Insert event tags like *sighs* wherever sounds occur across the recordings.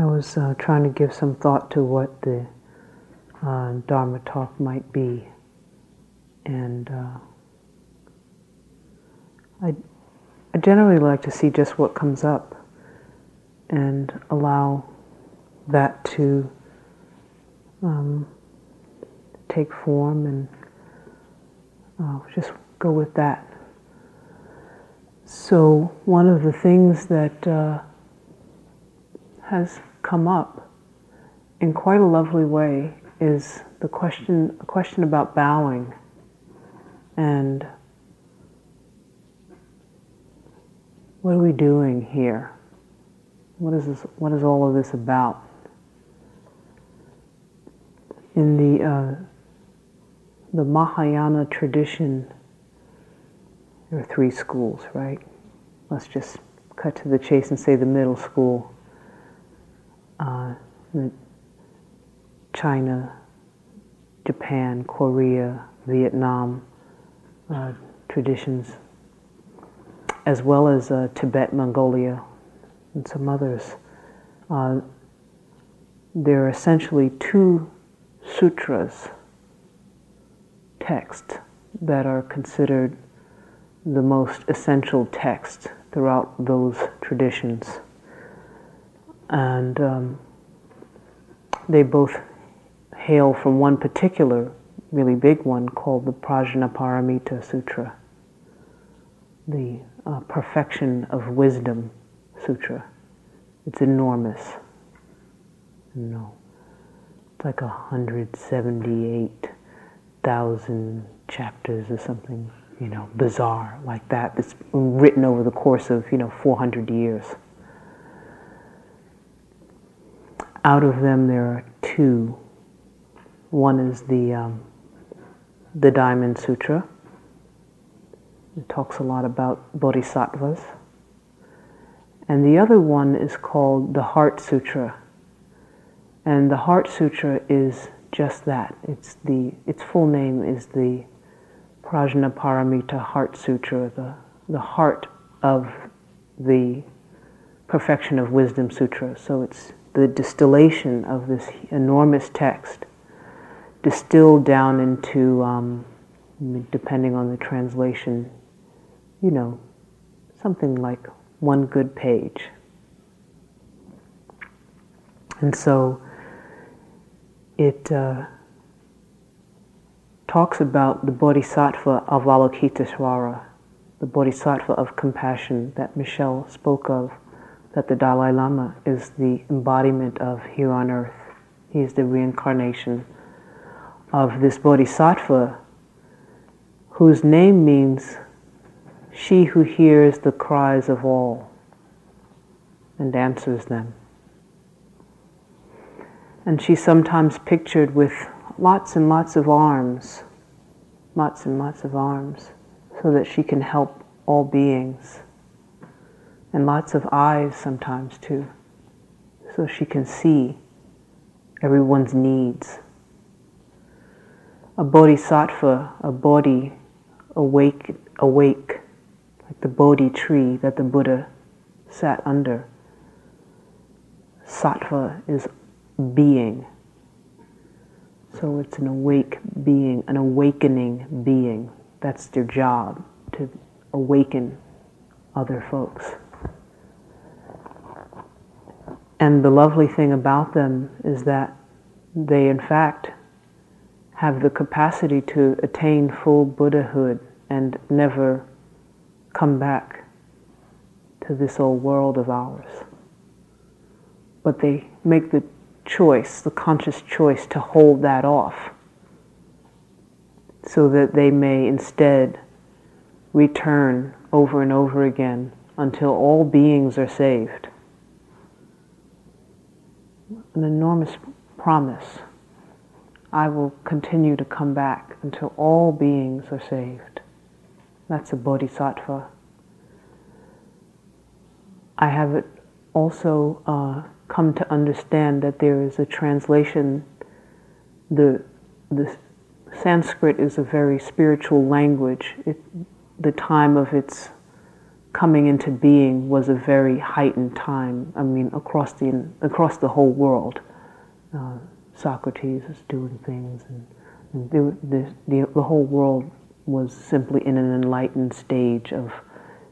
I was uh, trying to give some thought to what the uh, Dharma talk might be, and uh, I, I generally like to see just what comes up and allow that to um, take form and uh, just go with that. So, one of the things that uh, has come up in quite a lovely way is the question, a question about bowing and what are we doing here? What is this, what is all of this about? In the uh, the Mahayana tradition, there are three schools, right? Let's just cut to the chase and say the middle school. Uh, China, Japan, Korea, Vietnam uh, traditions, as well as uh, Tibet, Mongolia, and some others. Uh, there are essentially two sutras, texts, that are considered the most essential text throughout those traditions. And um, they both hail from one particular, really big one called the Prajnaparamita Sutra, the uh, Perfection of Wisdom Sutra. It's enormous. No. It's like 178,000 chapters or something, you know, bizarre like that. That's written over the course of, you know, 400 years. Out of them, there are two. One is the, um, the Diamond Sutra. It talks a lot about bodhisattvas. And the other one is called the Heart Sutra. And the Heart Sutra is just that. It's the, its full name is the Prajnaparamita Heart Sutra, the, the heart of the Perfection of Wisdom Sutra. So it's the distillation of this enormous text, distilled down into, um, depending on the translation, you know, something like one good page. And so it uh, talks about the bodhisattva of Avalokitesvara, the bodhisattva of compassion that Michelle spoke of, that the Dalai Lama is the embodiment of here on earth. He is the reincarnation of this bodhisattva whose name means she who hears the cries of all and answers them. And she's sometimes pictured with lots and lots of arms, lots and lots of arms, so that she can help all beings. And lots of eyes sometimes too, so she can see everyone's needs. A bodhisattva, a bodhi awake, awake like the Bodhi tree that the Buddha sat under. Sattva is being. So it's an awake being, an awakening being. That's their job, to awaken other folks. And the lovely thing about them is that they, in fact, have the capacity to attain full Buddhahood and never come back to this old world of ours. But they make the choice, the conscious choice, to hold that off so that they may instead return over and over again until all beings are saved. An enormous promise. I will continue to come back until all beings are saved. That's a bodhisattva. I have also uh, come to understand that there is a translation. The, the Sanskrit is a very spiritual language. It, the time of its coming into being was a very heightened time. I mean, across the across the whole world, uh, Socrates was doing things, and, and the, the, the, the whole world was simply in an enlightened stage of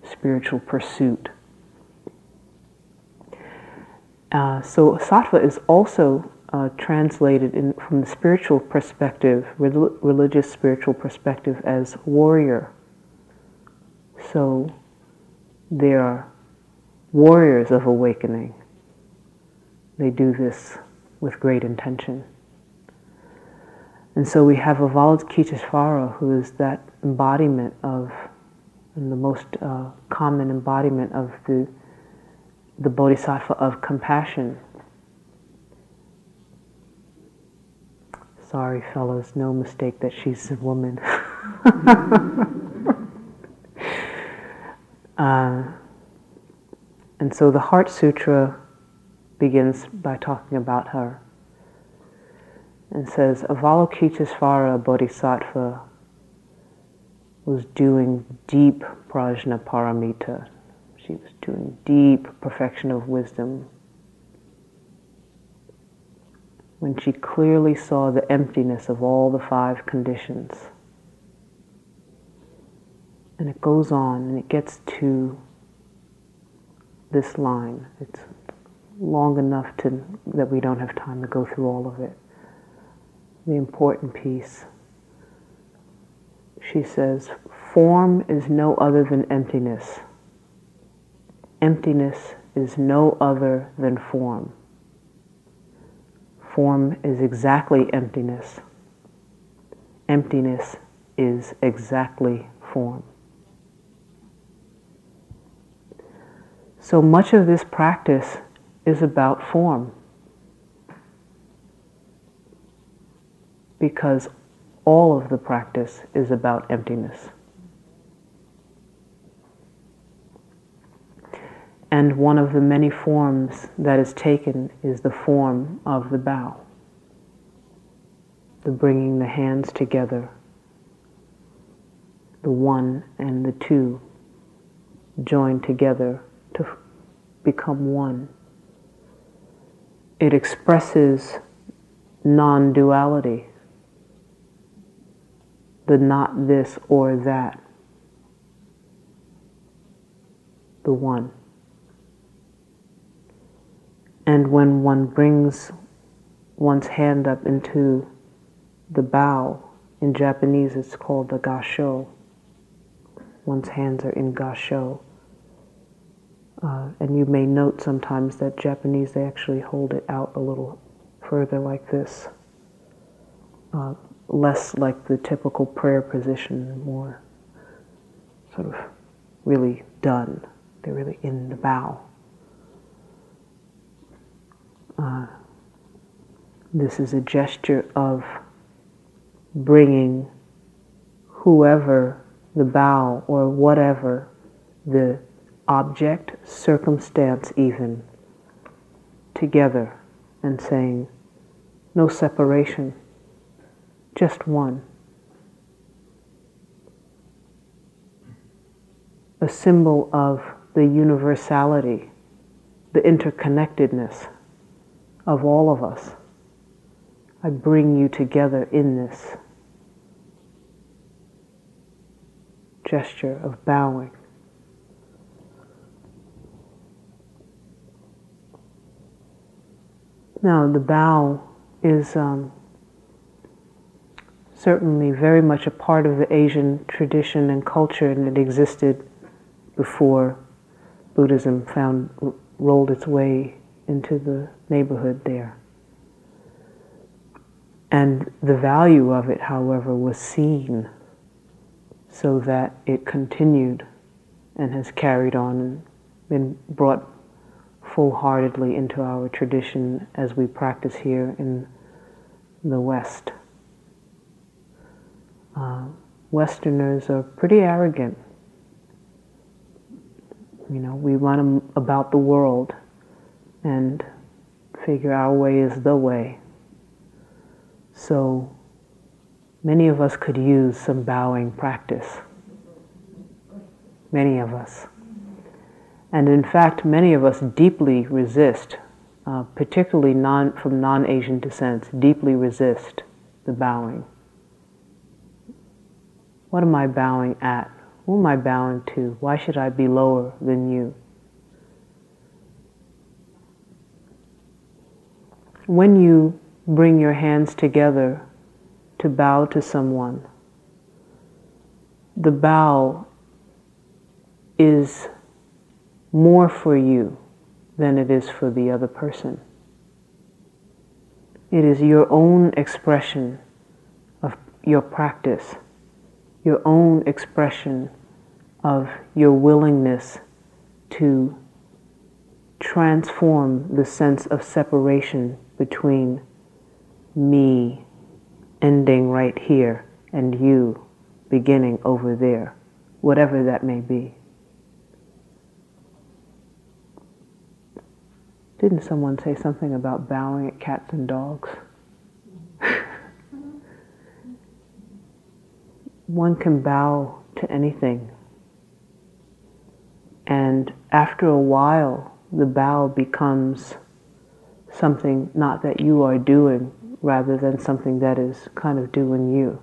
spiritual pursuit. Uh, so sattva is also uh, translated in, from the spiritual perspective, religious spiritual perspective, as warrior. So they are warriors of awakening. They do this with great intention. And so we have Avalokiteshvara, who is that embodiment of, and the most uh, common embodiment of the, the bodhisattva of compassion. Sorry, fellows, no mistake that she's a woman. *laughs* uh, and so the Heart Sutra begins by talking about her and says Avalokitesvara Bodhisattva was doing deep prajna paramita. She was doing deep perfection of wisdom. When she clearly saw the emptiness of all the five conditions. And it goes on and it gets to this line. It's long enough to, that we don't have time to go through all of it. The important piece. She says, form is no other than emptiness. Emptiness is no other than form. Form is exactly emptiness. Emptiness is exactly form. So much of this practice is about form. Because all of the practice is about emptiness. And one of the many forms that is taken is the form of the bow, the bringing the hands together, the one and the two joined together to become one it expresses non duality, the not this or that, the one. And when one brings one's hand up into the bow, in Japanese it's called the gasho. One's hands are in gasho. Uh, and you may note sometimes that Japanese, they actually hold it out a little further like this. Uh, less like the typical prayer position, more sort of really done. They're really in the bow. Uh, this is a gesture of bringing whoever the bow or whatever the object, circumstance, even together and saying, no separation, just one. A symbol of the universality, the interconnectedness of all of us. I bring you together in this gesture of bowing. Now, the bow is um, certainly very much a part of the Asian tradition and culture, and it existed before Buddhism found rolled its way into the neighborhood there. And the value of it, however, was seen so that it continued and has carried on and been brought full heartedly into our tradition as we practice here in the West. Uh, Westerners are pretty arrogant. You know, we run about the world and figure our way is the way. So many of us could use some bowing practice. Many of us. And in fact, many of us deeply resist, uh, particularly non, from non Asian descent, deeply resist the bowing. What am I bowing at? Who am I bowing to? Why should I be lower than you? When you bring your hands together to bow to someone, the bow is more for you than it is for the other person. It is your own expression of your practice, your own expression of your willingness to transform the sense of separation between me ending right here and you beginning over there, whatever that may be. Didn't someone say something about bowing at cats and dogs? *laughs* One can bow to anything. And after a while, the bow becomes something not that you are doing, rather than something that is kind of doing you.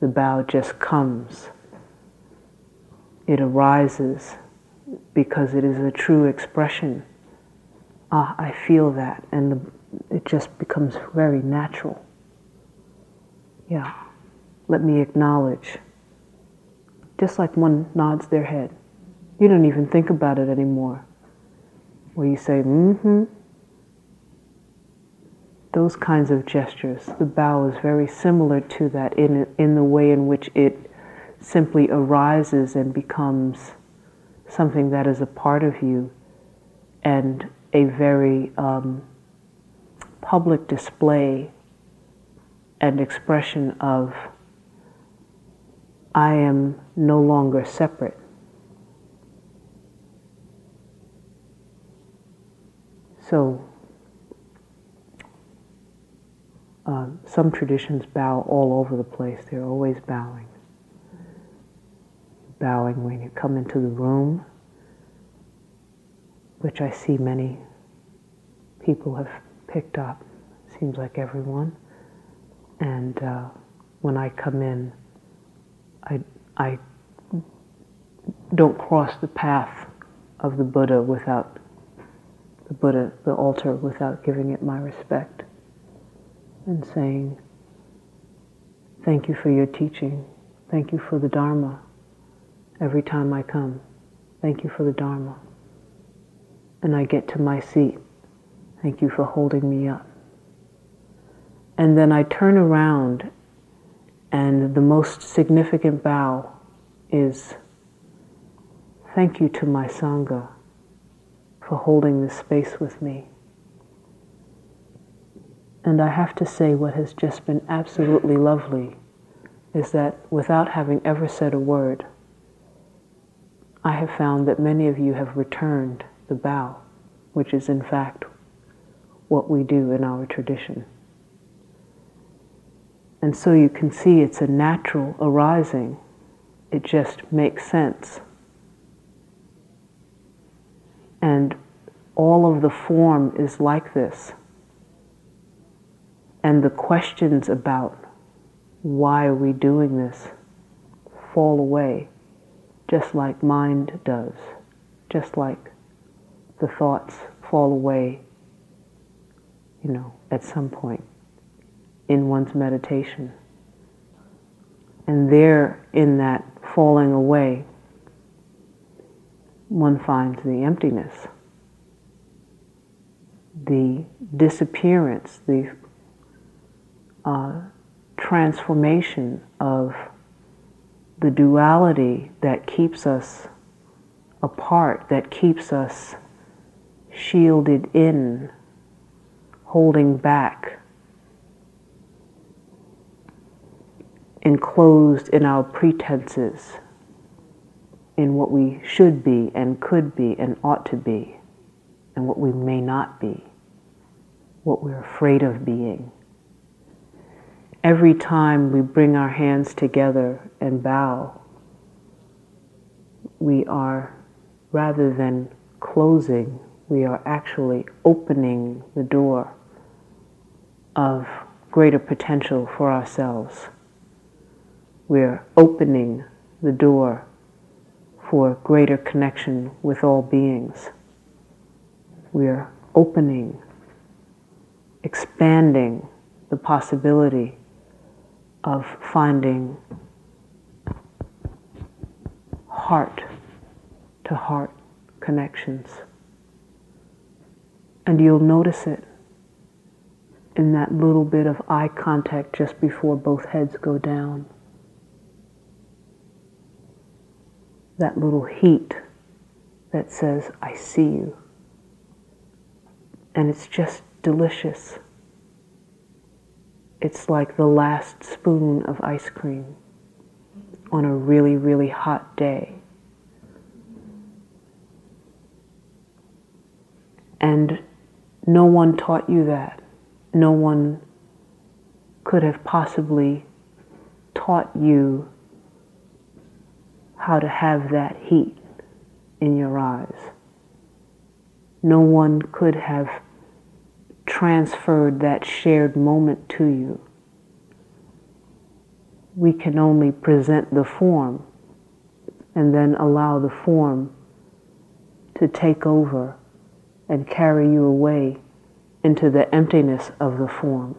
The bow just comes. It arises because it is a true expression ah, I feel that, and the, it just becomes very natural. Yeah, let me acknowledge. Just like one nods their head. You don't even think about it anymore. Where you say, mm hmm. Those kinds of gestures. The bow is very similar to that in, in the way in which it simply arises and becomes something that is a part of you and a very um, public display and expression of I am no longer separate. So, uh, some traditions bow all over the place. They're always bowing. Bowing when you come into the room which I see many people have picked up. Seems like everyone. And uh, when I come in, I, I don't cross the path of the Buddha without the Buddha, the altar, without giving it my respect and saying, Thank you for your teaching. Thank you for the Dharma. Every time I come, thank you for the Dharma and I get to my seat. Thank you for holding me up. And then I turn around, and the most significant bow is thank you to my Sangha for holding this space with me. And I have to say, what has just been absolutely lovely is that without having ever said a word, I have found that many of you have returned the bow, which is in fact what we do in our tradition. And so you can see it's a natural arising, it just makes sense. And all of the form is like this. And the questions about why are we doing this fall away, just like mind does, just like the thoughts fall away, you know, at some point in one's meditation. And there, in that falling away, one finds the emptiness, the disappearance, the uh, transformation of the duality that keeps us apart, that keeps us shielded in, holding back, enclosed in our pretenses, in what we should be and could be and ought to be, and what we may not be, what we're afraid of being. Every time we bring our hands together and bow, we are rather than closing, we are actually opening the door of greater potential for ourselves. We're opening the door for greater connection with all beings. We're opening, expanding the possibility of finding heart to heart connections. And you'll notice it in that little bit of eye contact just before both heads go down. That little heat that says, I see you. And it's just delicious. It's like the last spoon of ice cream on a really, really hot day. And no one taught you that. No one could have possibly taught you how to have that heat in your eyes. No one could have transferred that shared moment to you. We can only present the form and then allow the form to take over and carry you away into the emptiness of the form,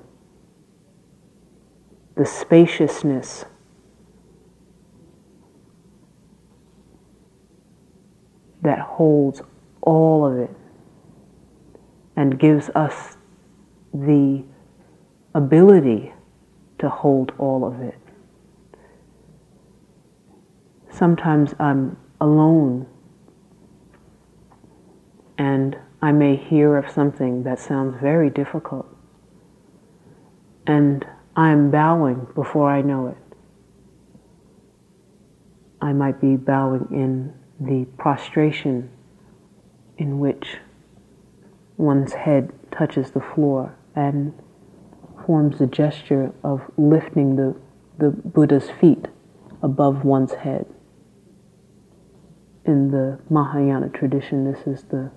the spaciousness. That holds all of it and gives us the ability to hold all of it. Sometimes I'm alone and I may hear of something that sounds very difficult and I'm bowing before I know it. I might be bowing in the prostration in which one's head touches the floor and forms the gesture of lifting the, the Buddha's feet above one's head. In the Mahayana tradition, this is the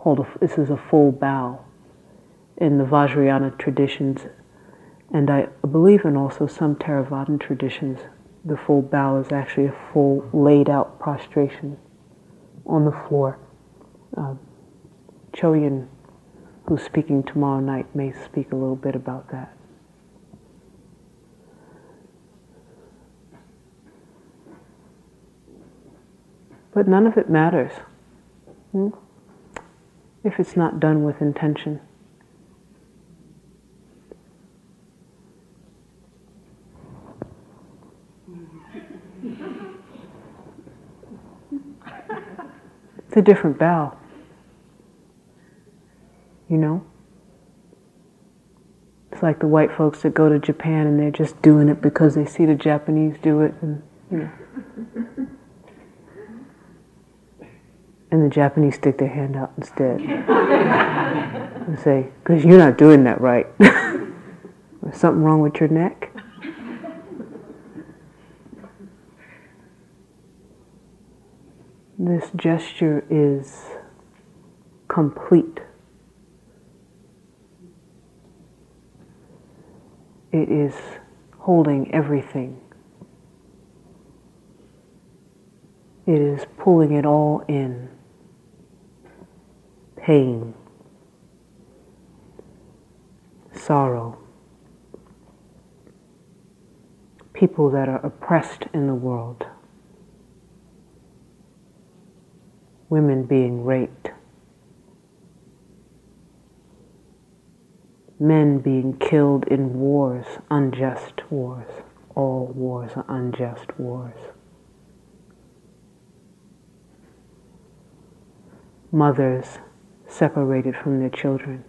hold a, this is a full bow. In the Vajrayana traditions, and I believe in also some Theravadan traditions, the full bow is actually a full laid out prostration on the floor. Uh, Choyin who's speaking tomorrow night, may speak a little bit about that. But none of it matters hmm? If it's not done with intention. It's a different bow you know? It's like the white folks that go to Japan and they're just doing it because they see the Japanese do it and you know. And the Japanese stick their hand out instead and say, because you're not doing that right. *laughs* There's something wrong with your neck. This gesture is complete. it is holding everything. It is pulling it all in. Pain, sorrow, people that are oppressed in the world, women being raped, men being killed in wars, unjust wars. All wars are unjust wars. Mothers separated from their children.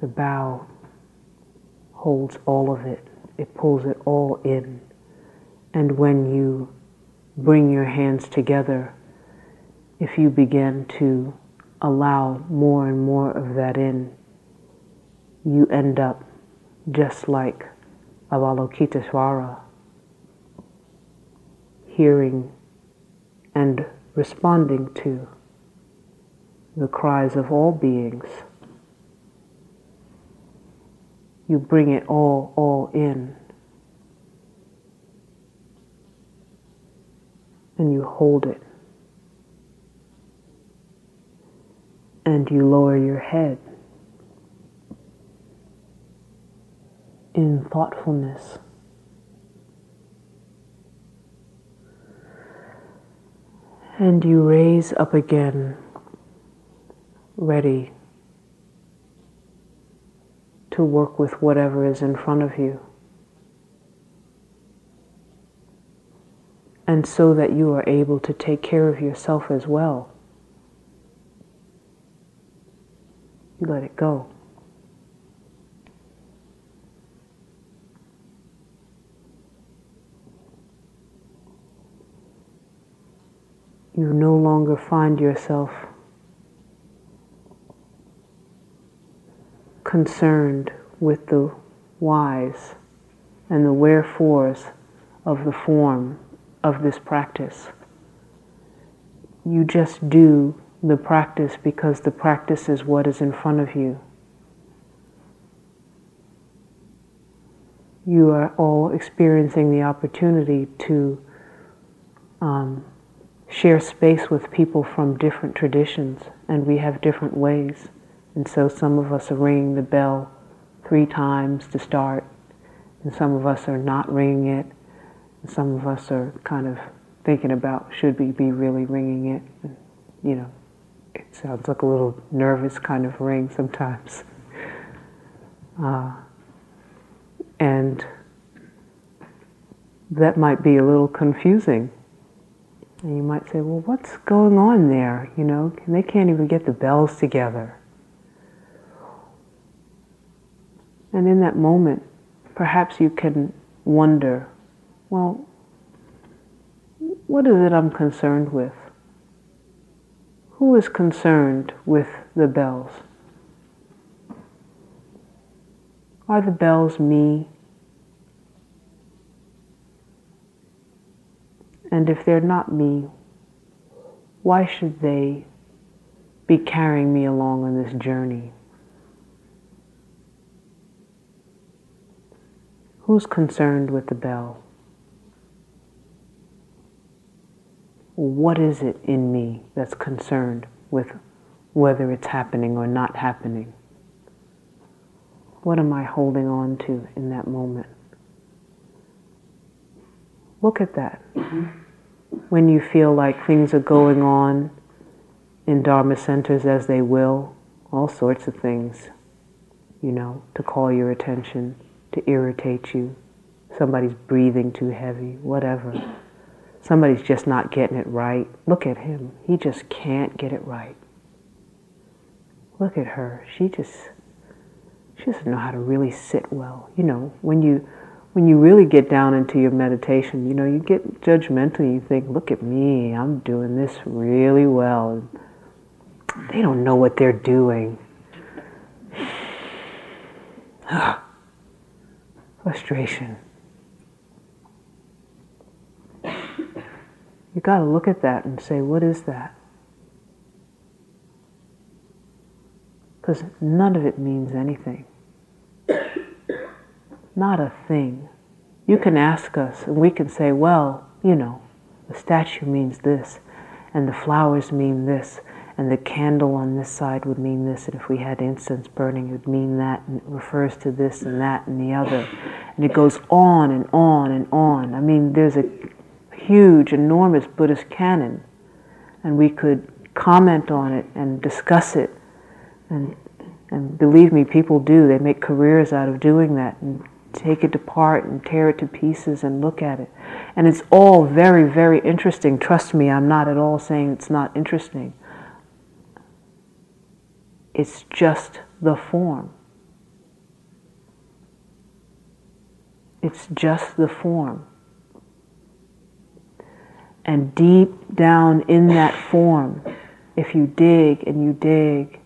The bow holds all of it, it pulls it all in. And when you bring your hands together, if you begin to allow more and more of that in, you end up just like Avalokitesvara. hearing and responding to the cries of all beings. You bring it all, all in. And you hold it. And you lower your head in thoughtfulness. And you raise up again, ready to work with whatever is in front of you. And so that you are able to take care of yourself as well. You let it go. You no longer find yourself concerned with the whys and the wherefores of the form of this practice. You just do the practice because the practice is what is in front of you. You are all experiencing the opportunity to um, share space with people from different traditions, and we have different ways. And so some of us are ringing the bell three times to start, and some of us are not ringing it, and some of us are kind of thinking about should we be really ringing it. And, you know, it sounds like a little nervous kind of ring sometimes. *laughs* Uh, and that might be a little confusing and you might say, well, what's going on there? You know, they can't even get the bells together. And in that moment, perhaps you can wonder, well, what is it I'm concerned with? Who is concerned with the bells? Are the bells me? And if they're not me, why should they be carrying me along on this journey? Who's concerned with the bell? What is it in me that's concerned with whether it's happening or not happening? What am I holding on to in that moment? Look at that. When you feel like things are going on in Dharma centers as they will, all sorts of things, you know, to call your attention, to irritate you. Somebody's breathing too heavy, whatever. Somebody's just not getting it right. Look at him. He just can't get it right. Look at her. She just she doesn't know how to really sit well. You know, when you when you really get down into your meditation, you know, you get judgmental. You think, look at me, I'm doing this really well. They don't know what they're doing. *sighs* Frustration. You got to look at that and say, what is that? Because none of it means anything. Not a thing. You can ask us, and we can say, well, you know, the statue means this, and the flowers mean this, and the candle on this side would mean this, and if we had incense burning, it would mean that, and it refers to this and that and the other. And it goes on and on and on. I mean, there's a huge, enormous Buddhist canon, and we could comment on it and discuss it. And, and believe me, people do. They make careers out of doing that and take it apart and tear it to pieces and look at it. And it's all very, very interesting. Trust me, I'm not at all saying it's not interesting. It's just the form. It's just the form. And deep down in that form, if you dig and you dig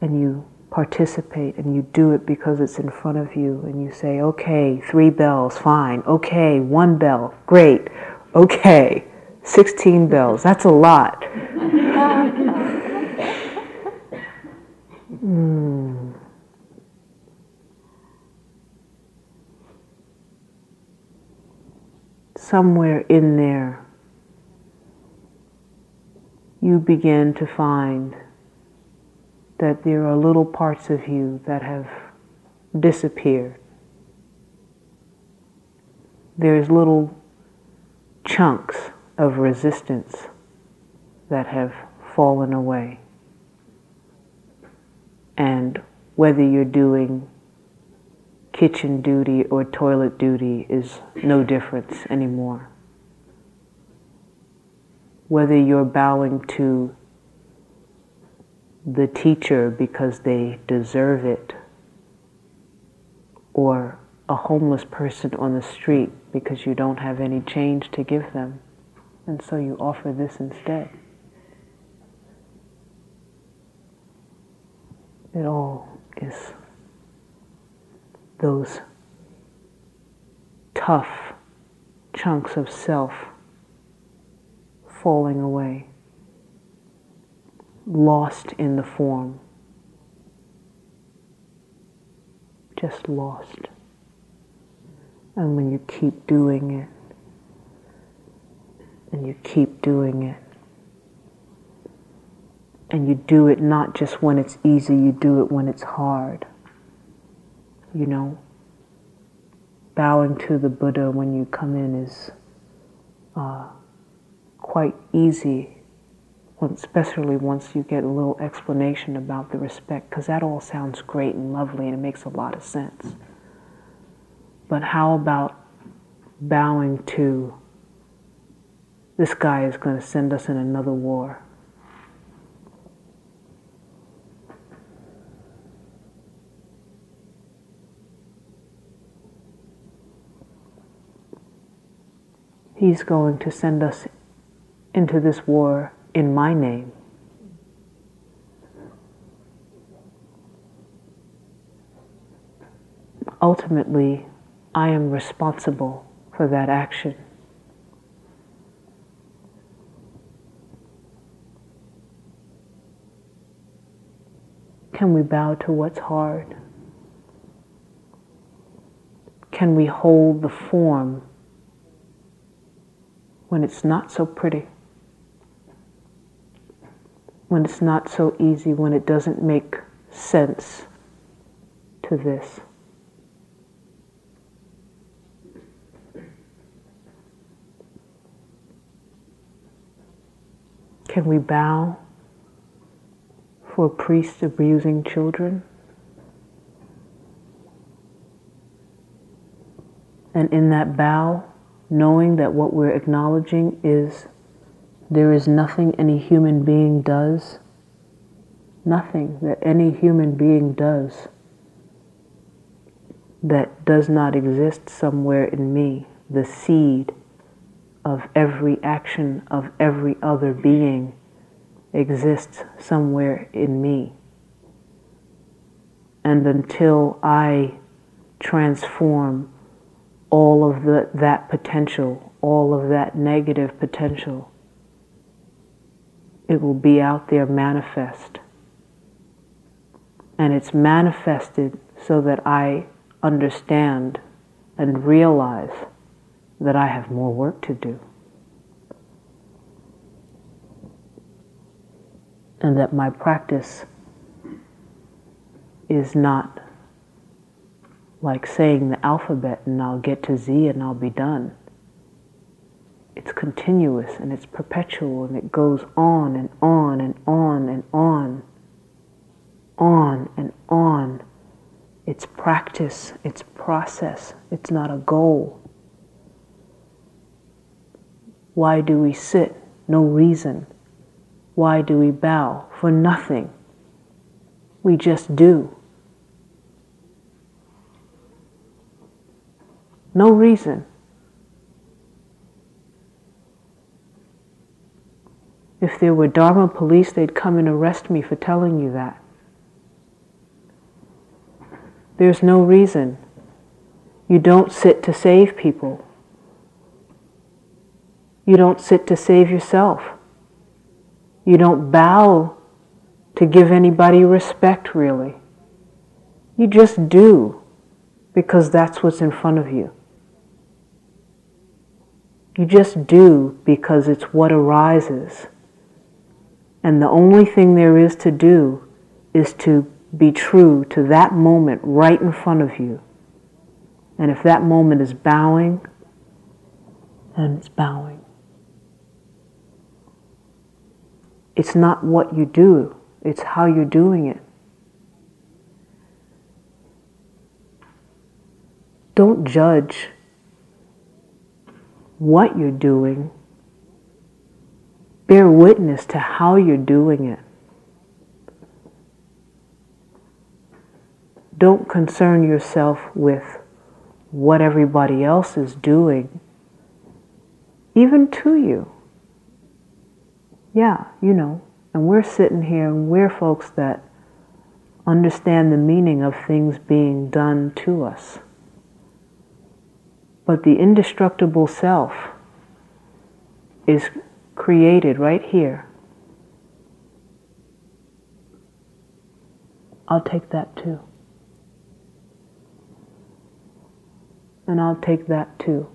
and you participate and you do it because it's in front of you and you say, okay, three bells, fine. Okay, one bell, great. Okay, 16 bells. That's a lot. *laughs* mm. Somewhere in there, you begin to find that there are little parts of you that have disappeared. There's little chunks of resistance that have fallen away. And whether you're doing kitchen duty or toilet duty is no difference anymore. Whether you're bowing to the teacher because they deserve it, or a homeless person on the street because you don't have any change to give them, and so you offer this instead. It all is those tough chunks of self falling away lost in the form, just lost. And when you keep doing it, and you keep doing it, and you do it not just when it's easy, you do it when it's hard. You know, bowing to the Buddha when you come in is uh, quite easy especially once you get a little explanation about the respect, because that all sounds great and lovely and it makes a lot of sense. But how about bowing to this guy is going to send us in another war? He's going to send us into this war in my name. Ultimately, I am responsible for that action. Can we bow to what's hard? Can we hold the form when it's not so pretty? When it's not so easy, when it doesn't make sense to this. Can we bow for a priest abusing children? And in that bow, knowing that what we're acknowledging is there is nothing any human being does, nothing that any human being does that does not exist somewhere in me. The seed of every action of every other being exists somewhere in me. And until I transform all of the, that potential, all of that negative potential, it will be out there manifest. And it's manifested so that I understand and realize that I have more work to do. And that my practice is not like saying the alphabet and I'll get to Z and I'll be done it's continuous and it's perpetual and it goes on and on and on and on, on and on. It's practice, it's process, it's not a goal. Why do we sit? No reason. Why do we bow? For nothing. We just do. No reason. If there were Dharma police, they'd come and arrest me for telling you that. There's no reason. You don't sit to save people. You don't sit to save yourself. You don't bow to give anybody respect, really. You just do because that's what's in front of you. You just do because it's what arises. And the only thing there is to do is to be true to that moment right in front of you. And if that moment is bowing, then it's bowing. It's not what you do, it's how you're doing it. Don't judge what you're doing. Bear witness to how you're doing it. Don't concern yourself with what everybody else is doing, even to you. Yeah, you know, and we're sitting here and we're folks that understand the meaning of things being done to us. But the indestructible self is created right here. I'll take that too. And I'll take that too.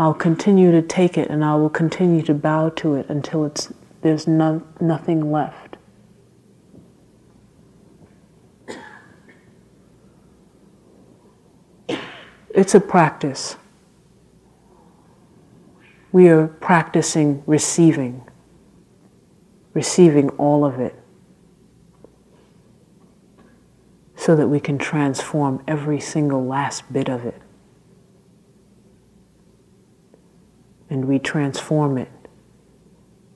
I'll continue to take it and I will continue to bow to it until it's, there's no, nothing left. It's a practice. We are practicing receiving, receiving all of it, so that we can transform every single last bit of it. and we transform it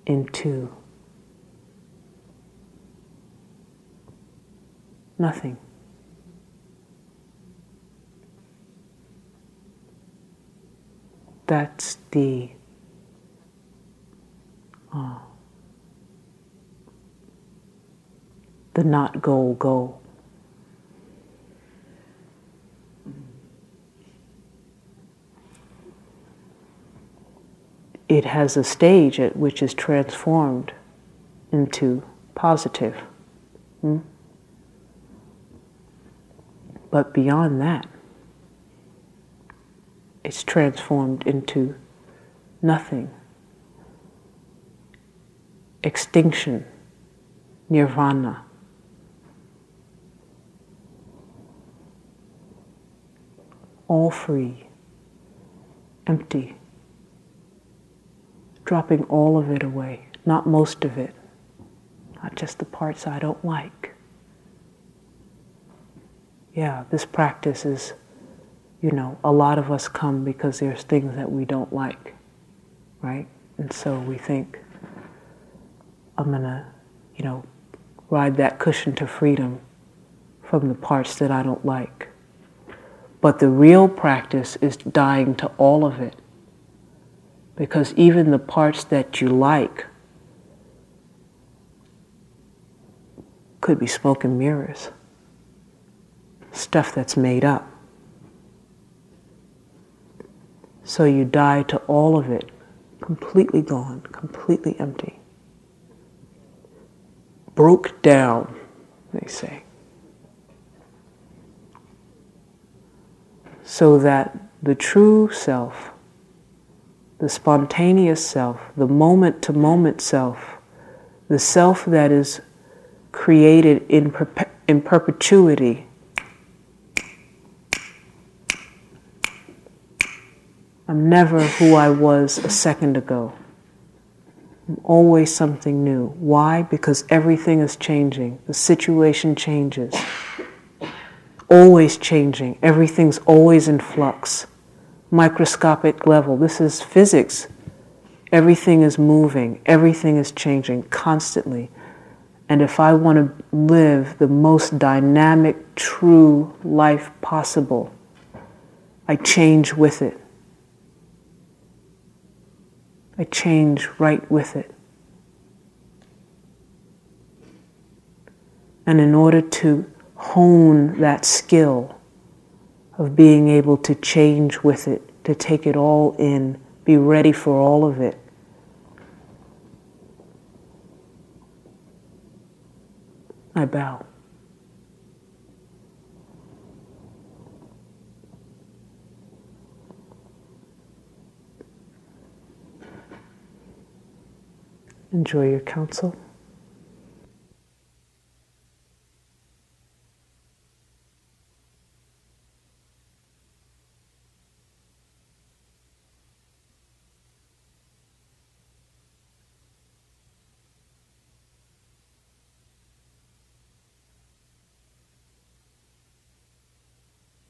into nothing. That's the uh, the not go go. it has a stage at which is transformed into positive. Hmm? But beyond that, it's transformed into nothing. Extinction, nirvana. All free, empty dropping all of it away, not most of it, not just the parts I don't like. Yeah, this practice is, you know, a lot of us come because there's things that we don't like, right? And so we think, I'm gonna, you know, ride that cushion to freedom from the parts that I don't like. But the real practice is dying to all of it because even the parts that you like could be smoke and mirrors, stuff that's made up. So you die to all of it, completely gone, completely empty. Broke down, they say. So that the true self the spontaneous self, the moment to moment self, the self that is created in, perpe- in perpetuity. I'm never who I was a second ago. I'm always something new. Why? Because everything is changing. The situation changes. Always changing. Everything's always in flux microscopic level. This is physics. Everything is moving, everything is changing constantly. And if I want to live the most dynamic, true life possible, I change with it. I change right with it. And in order to hone that skill of being able to change with it, to take it all in, be ready for all of it, I bow. Enjoy your counsel.